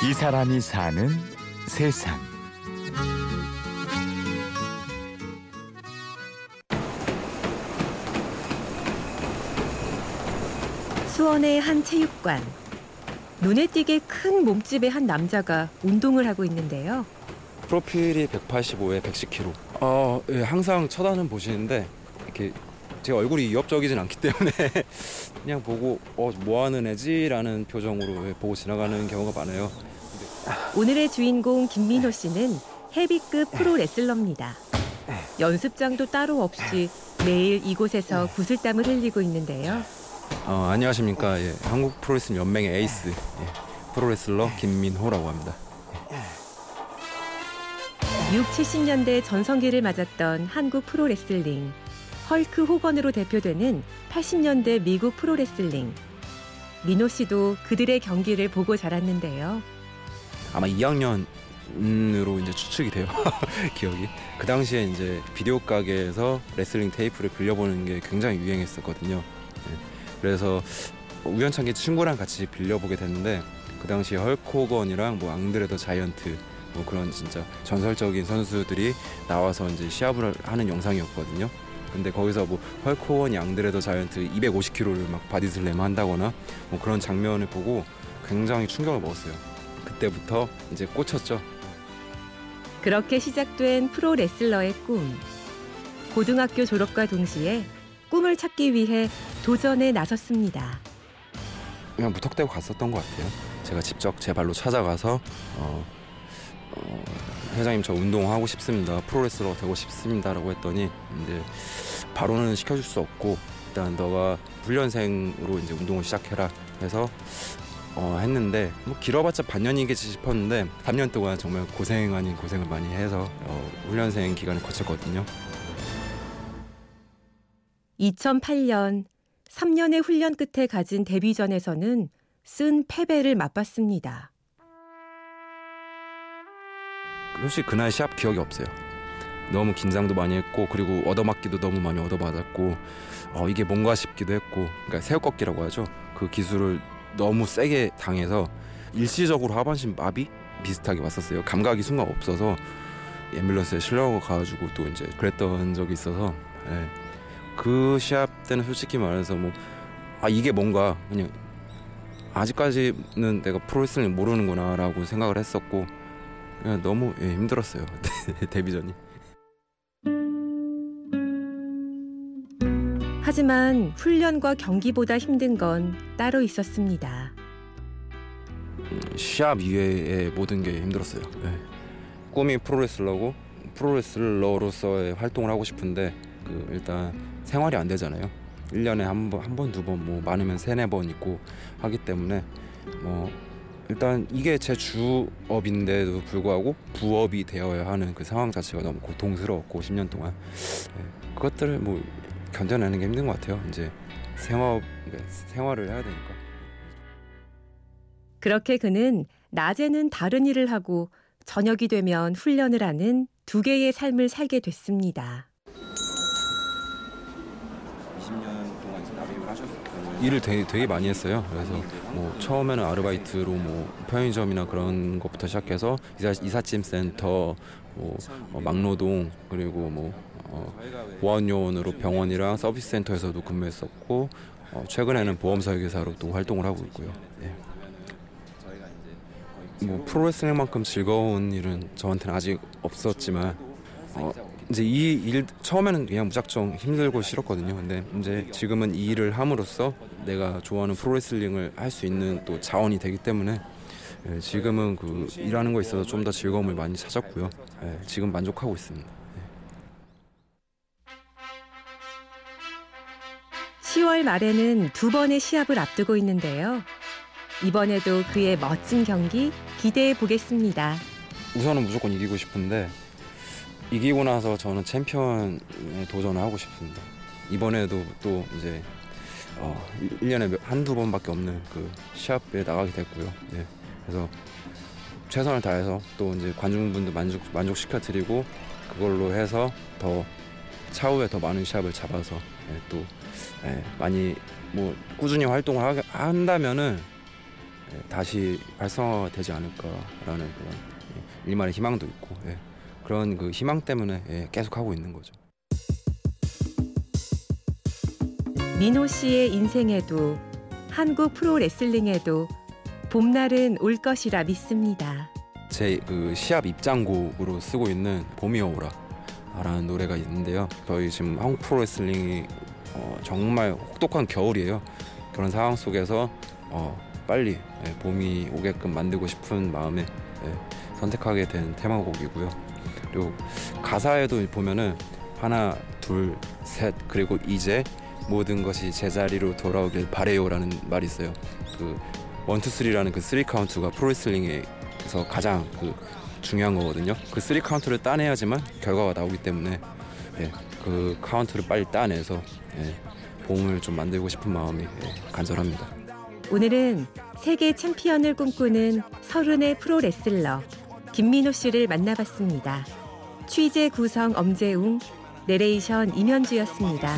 이 사람이 사는 세상. 수원의 한 체육관. 눈에 띄게 큰 몸집의 한 남자가 운동을 하고 있는데요. 프로필이 185에 110kg. 어, 예, 항상 쳐다는 보시는데 이렇게 제 얼굴이 위협적이진 않기 때문에 그냥 보고 어, 뭐 하는 애지라는 표정으로 예, 보고 지나가는 경우가 많아요. 오늘의 주인공 김민호 씨는 헤비급 프로 레슬러입니다. 연습장도 따로 없이 매일 이곳에서 구슬땀을 흘리고 있는데요. 어, 안녕하십니까. 예, 한국 프로레슬링 연맹의 에이스 예, 프로레슬러 김민호라고 합니다. 6, 70년대 전성기를 맞았던 한국 프로레슬링. 헐크 호건으로 대표되는 80년대 미국 프로레슬링. 민호 씨도 그들의 경기를 보고 자랐는데요. 아마 2학년으로 이제 추측이 돼요. 기억이. 그 당시에 이제 비디오 가게에서 레슬링 테이프를 빌려보는 게 굉장히 유행했었거든요. 예. 그래서 우연찮게 친구랑 같이 빌려보게 됐는데 그 당시 헐코건이랑 뭐 앙드레 더 자이언트 뭐 그런 진짜 전설적인 선수들이 나와서 이제 시합을 하는 영상이었거든요. 근데 거기서 뭐 헐크 호건이 앙드레 더 자이언트 250kg를 막 body slam 한다거나 뭐 그런 장면을 보고 굉장히 충격을 먹었어요. 그때부터 이제 꽂혔죠. 그렇게 시작된 프로 레슬러의 꿈. 고등학교 졸업과 동시에 꿈을 찾기 위해 도전에 나섰습니다. 그냥 무턱대고 갔었던 것 같아요. 제가 직접 제 발로 찾아가서 어, 어, 회장님 저 운동하고 싶습니다. 프로레슬러 되고 싶습니다라고 했더니 근데 바로는 시켜줄 수 없고 일단 너가 훈련생으로 이제 운동을 시작해라 해서 어, 했는데 뭐 길어봤자 반년이겠지 싶었는데 3년 동안 정말 고생 아닌 고생을 많이 해서 어, 훈련생 기간을 거쳤거든요. 2008년 3년의 훈련 끝에 가진 데뷔전에서는 쓴 패배를 맛봤습니다. 솔직히 그날 시합 기억이 없어요. 너무 긴장도 많이 했고 그리고 얻어맞기도 너무 많이 얻어맞았고 어, 이게 뭔가 싶기도 했고 그러니까 새우꺾기라고 하죠. 그 기술을 너무 세게 당해서 일시적으로 하반신 마비 비슷하게 왔었어요. 감각이 순간 없어서 앰뷸런스에 실려고 가가지고 또 이제 그랬던 적이 있어서 예. 그 시합 때는 솔직히 말해서 뭐 아 이게 뭔가 그냥 아직까지는 내가 프로레슬링 모르는구나라고 생각을 했었고 그냥 너무 예, 힘들었어요 데뷔전이. 하지만 훈련과 경기보다 힘든 건 따로 있었습니다. 시합 이외의 모든 게 힘들었어요. 예. 꿈이 프로레슬러고 프로레슬러로서의 활동을 하고 싶은데 그 일단 생활이 안 되잖아요. 1년에 한 번, 한 번, 두 번, 뭐 많으면 세네 번 있고 하기 때문에 뭐 일단 이게 제 주업인데도 불구하고 부업이 되어야 하는 그 상황 자체가 너무 고통스러웠고 10년 동안 예. 그것들을 뭐 견뎌내는 게 힘든 것 같아요. 이제 생활 그러니까 생활을 해야 되니까. 그렇게 그는 낮에는 다른 일을 하고 저녁이 되면 훈련을 하는 두 개의 삶을 살게 됐습니다. 20년 동안 납입을 하셨어요. 일을 되게, 되게 많이 했어요. 그래서 뭐 처음에는 아르바이트로 뭐 편의점이나 그런 것부터 시작해서 이사, 이삿짐 센터, 뭐 어, 막노동 그리고 뭐 어, 보안 요원으로 병원이랑 서비스 센터에서도 근무했었고 어, 최근에는 보험 설계사로 또 활동을 하고 있고요. 예. 뭐 프로레슬링만큼 즐거운 일은 저한테는 아직 없었지만 어, 이제 이 일 처음에는 그냥 무작정 힘들고 싫었거든요. 근데 이제 지금은 이 일을 함으로써 내가 좋아하는 프로레슬링을 할 수 있는 또 자원이 되기 때문에 예, 지금은 그 일하는 거 있어서 좀 더 즐거움을 많이 찾았고요. 예, 지금 만족하고 있습니다. 10월 말에는 두 번의 시합을 앞두고 있는데요. 이번에도 그의 멋진 경기 기대해 보겠습니다. 우선은 무조건 이기고 싶은데 이기고 나서 저는 챔피언에 도전을 하고 싶습니다. 이번에도 또 이제 어, 1년에 한두 번밖에 없는 그 시합에 나가게 됐고요. 네. 그래서 최선을 다해서 또 이제 관중분들 만족 만족시켜 드리고 그걸로 해서 더 차후에 더 많은 시합을 잡아서 예, 또 예, 많이 뭐 꾸준히 활동을 하, 한다면은 예, 다시 활성화되지 않을까라는 그런 예, 일말의 희망도 있고 예, 그런 그 희망 때문에 예, 계속 하고 있는 거죠. 민호 씨의 인생에도 한국 프로 레슬링에도 봄날은 올 것이라 믿습니다. 제 그 시합 입장곡으로 쓰고 있는 봄이 오라 라는 노래가 있는데요. 저희 지금 한국 프로레슬링이 어, 정말 혹독한 겨울이에요. 그런 상황 속에서 어, 빨리 예, 봄이 오게끔 만들고 싶은 마음에 예, 선택하게 된 테마곡이고요. 그리고 가사에도 보면은 하나, 둘, 셋 그리고 이제 모든 것이 제자리로 돌아오길 바래요라는 말이 있어요. 그 one two three라는 그 three count가 프로레슬링에서 가장 그 중요한 거거든요. 그 three count를 따내야지만 결과가 나오기 때문에 예, 그 카운트를 빨리 따내서 예, 봄을 좀 만들고 싶은 마음이 예, 간절합니다. 오늘은 세계 챔피언을 꿈꾸는 서른의 프로 레슬러 김민호 씨를 만나봤습니다. 취재 구성 엄재웅, 내레이션 임현주였습니다.